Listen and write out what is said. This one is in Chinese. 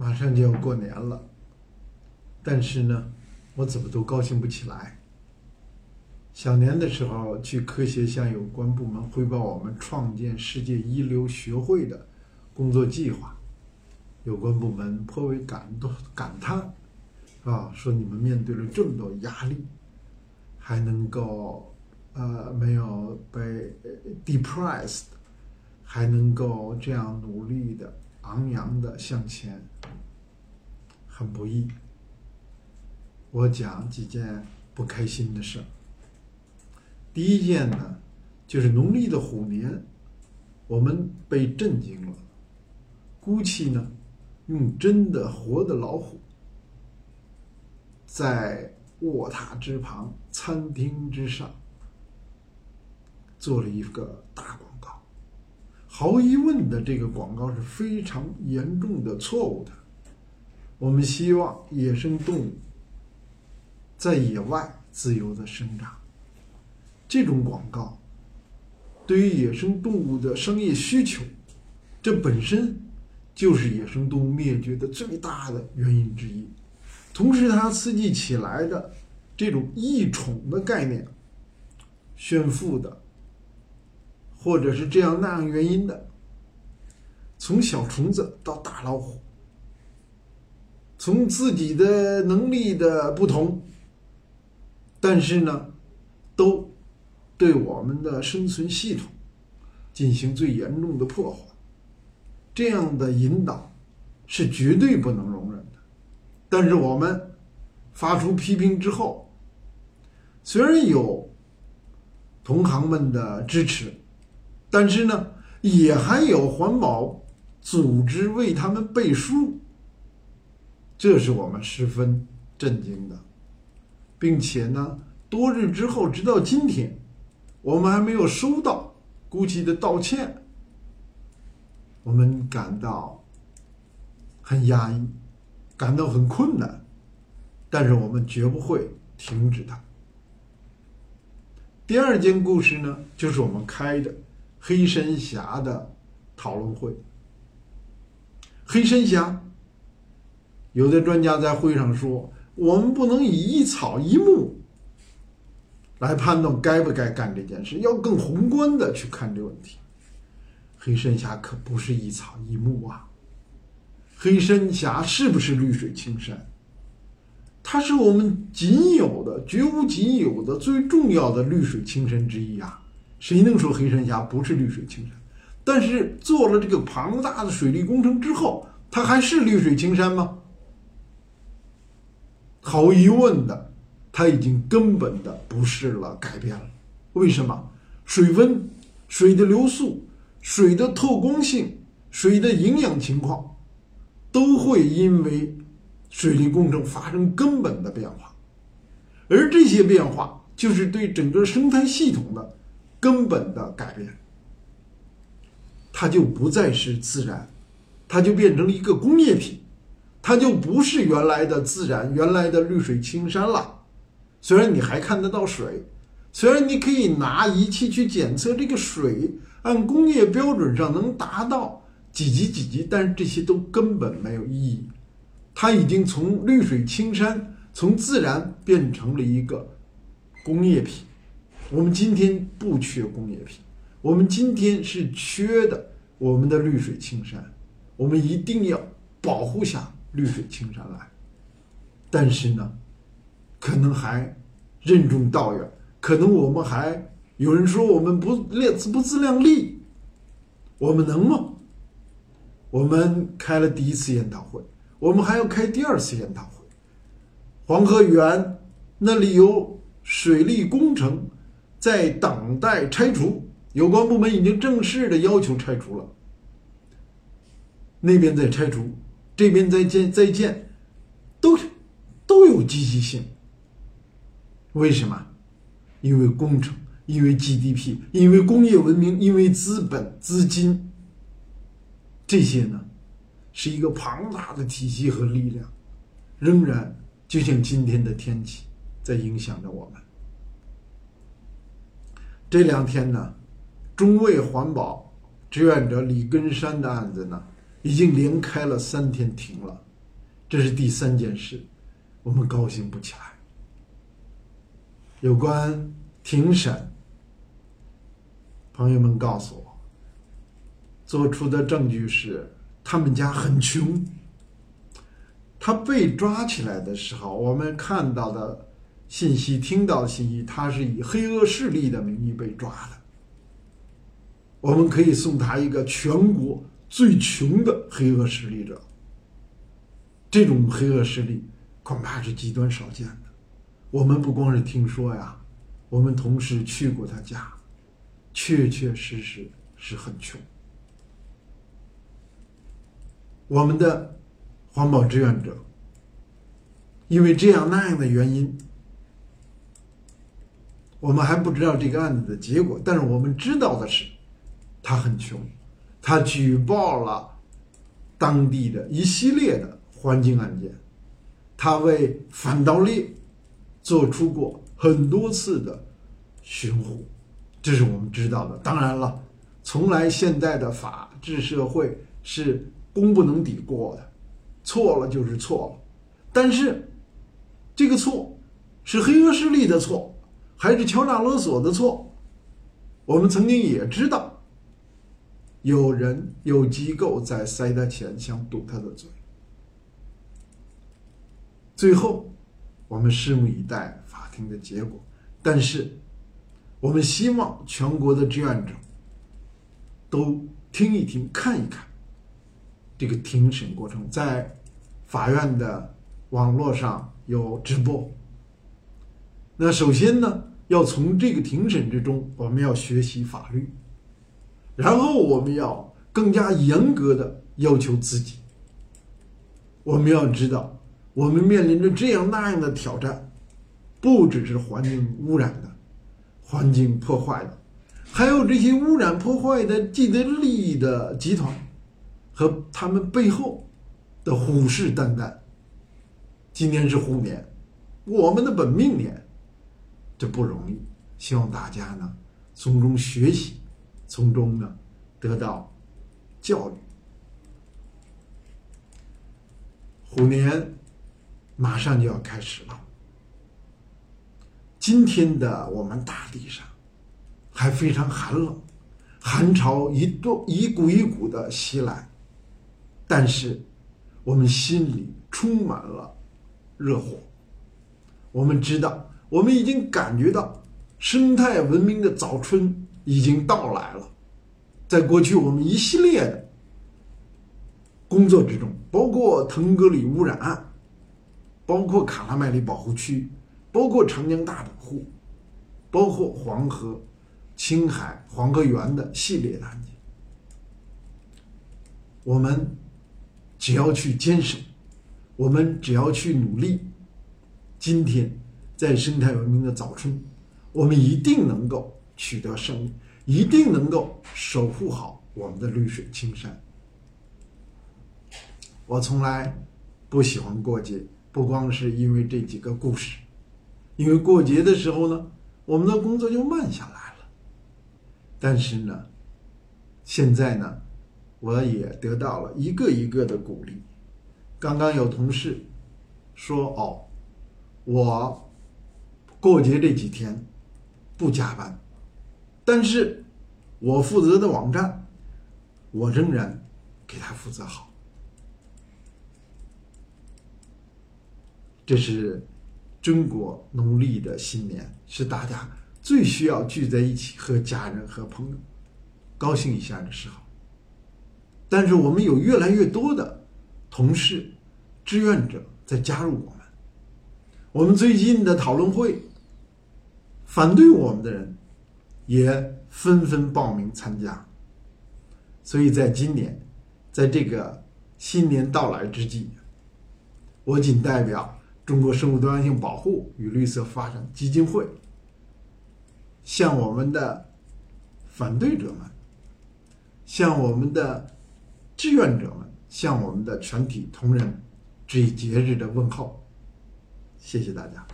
马上就要过年了，但是呢，我怎么都高兴不起来。小年的时候去科协向有关部门汇报我们创建世界一流学会的工作计划，有关部门颇为感动感叹，啊，说你们面对了这么多压力，还能够呃没有被 depressed，还能够这样努力的昂扬的向前，很不易。我讲几件不开心的事。第一件呢，就是农历的虎年，我们被震惊了。姑气呢，用真的活的老虎，在卧榻之旁、餐厅之上，做了一个大广告。毫无疑问的，这个广告是非常严重的错误的。我们希望野生动物在野外自由的生长。这种广告对于野生动物的商业需求，这本身就是野生动物灭绝的最大的原因之一。同时，它刺激起来的这种异宠的概念、炫富的，或者是这样那样原因的，从小虫子到大老虎，从自己的能力的不同，但是呢，都。对我们的生存系统进行最严重的破坏，这样的引导是绝对不能容忍的。但是我们发出批评之后，虽然有同行们的支持，但是呢，也还有环保组织为他们背书，这是我们十分震惊的，并且呢，多日之后，直到今天。我们还没有收到 GUCCI 的道歉，我们感到很压抑，感到很困难，但是我们绝不会停止它。第二件故事呢，就是我们开的黑山峡的讨论会。黑山峡，有的专家在会上说，我们不能以一草一木。来判断该不该干这件事，要更宏观的去看这问题。黑山峡可不是一草一木啊，黑山峡是不是绿水青山？它是我们仅有的、绝无仅有的最重要的绿水青山之一啊！谁能说黑山峡不是绿水青山？但是做了这个庞大的水利工程之后，它还是绿水青山吗？毫无疑问的。它已经根本的不是了，改变了。为什么？水温、水的流速、水的透光性、水的营养情况，都会因为水利工程发生根本的变化，而这些变化就是对整个生态系统的根本的改变。它就不再是自然，它就变成了一个工业品，它就不是原来的自然、原来的绿水青山了。虽然你还看得到水，虽然你可以拿仪器去检测这个水按工业标准上能达到几级几级，但是这些都根本没有意义。它已经从绿水青山、从自然变成了一个工业品。我们今天不缺工业品，我们今天是缺的我们的绿水青山。我们一定要保护下绿水青山来。但是呢？可能还任重道远，可能我们还有人说我们不量不自量力，我们能吗？我们开了第一次研讨会，我们还要开第二次研讨会。黄河源那里有水利工程在等待拆除，有关部门已经正式的要求拆除了。那边在拆除，这边在建在建，都都有积极性。为什么？因为工程，因为 GDP，因为工业文明，因为资本、资金，这些呢，是一个庞大的体系和力量，仍然就像今天的天气，在影响着我们。这两天呢，中卫环保志愿者李根山的案子呢，已经连开了三天庭了，这是第三件事，我们高兴不起来。有关庭审，朋友们告诉我，做出的证据是他们家很穷。他被抓起来的时候，我们看到的信息、听到的信息，他是以黑恶势力的名义被抓的。我们可以送他一个全国最穷的黑恶势力者。这种黑恶势力恐怕是极端少见的。我们不光是听说呀，我们同时去过他家，确确实实是很穷。我们的。环保志愿者，因为这样那样的原因，我们还不知道这个案子的结果。但是我们知道的是，他很穷，他举报了当地的一系列的环境案件，他为反盗猎做出过很多次的巡护，这是我们知道的。当然了，从来现在的法治社会是功不能抵过的。错了就是错了，但是这个错是黑恶势力的错，还是敲诈勒索的错？我们曾经也知道，有人有机构在塞他钱，想堵他的嘴。最后，我们拭目以待法庭的结果。但是，我们希望全国的志愿者都听一听、看一看。这个庭审过程在法院的网络上有直播。那首先呢，要从这个庭审之中，我们要学习法律，然后我们要更加严格的要求自己。我们要知道，我们面临着这样那样的挑战，不只是环境污染的、环境破坏的，还有这些污染破坏的既得利益的集团。和他们背后的虎视眈眈。今年是虎年，我们的本命年，这不容易。希望大家呢从中学习，从中呢得到教育。虎年马上就要开始了。今天的我们大地上还非常寒冷，寒潮一度一股一股的袭来。但是，我们心里充满了热火。我们知道，我们已经感觉到生态文明的早春已经到来了。在过去，我们一系列的工作之中，包括腾格里污染案，包括卡拉麦里保护区，包括长江大保护，包括黄河、青海黄河源的系列的案件，我们。只要去坚守，我们只要去努力，今天在生态文明的早春，我们一定能够取得胜利，一定能够守护好我们的绿水青山。我从来不喜欢过节，不光是因为这几个故事，因为过节的时候呢，我们的工作就慢下来了。但是呢，现在呢。我也得到了一个一个的鼓励。刚刚有同事说：“哦，我过节这几天不加班，但是我负责的网站，我仍然给他负责好。”这是中国农历的新年，是大家最需要聚在一起和家人和朋友高兴一下的时候。但是我们有越来越多的同事、志愿者在加入我们。我们最近的讨论会，反对我们的人也纷纷报名参加。所以在今年，在这个新年到来之际，我仅代表中国生物多样性保护与绿色发展基金会，向我们的反对者们，向我们的。志愿者们向我们的全体同仁致以节日的问候，谢谢大家。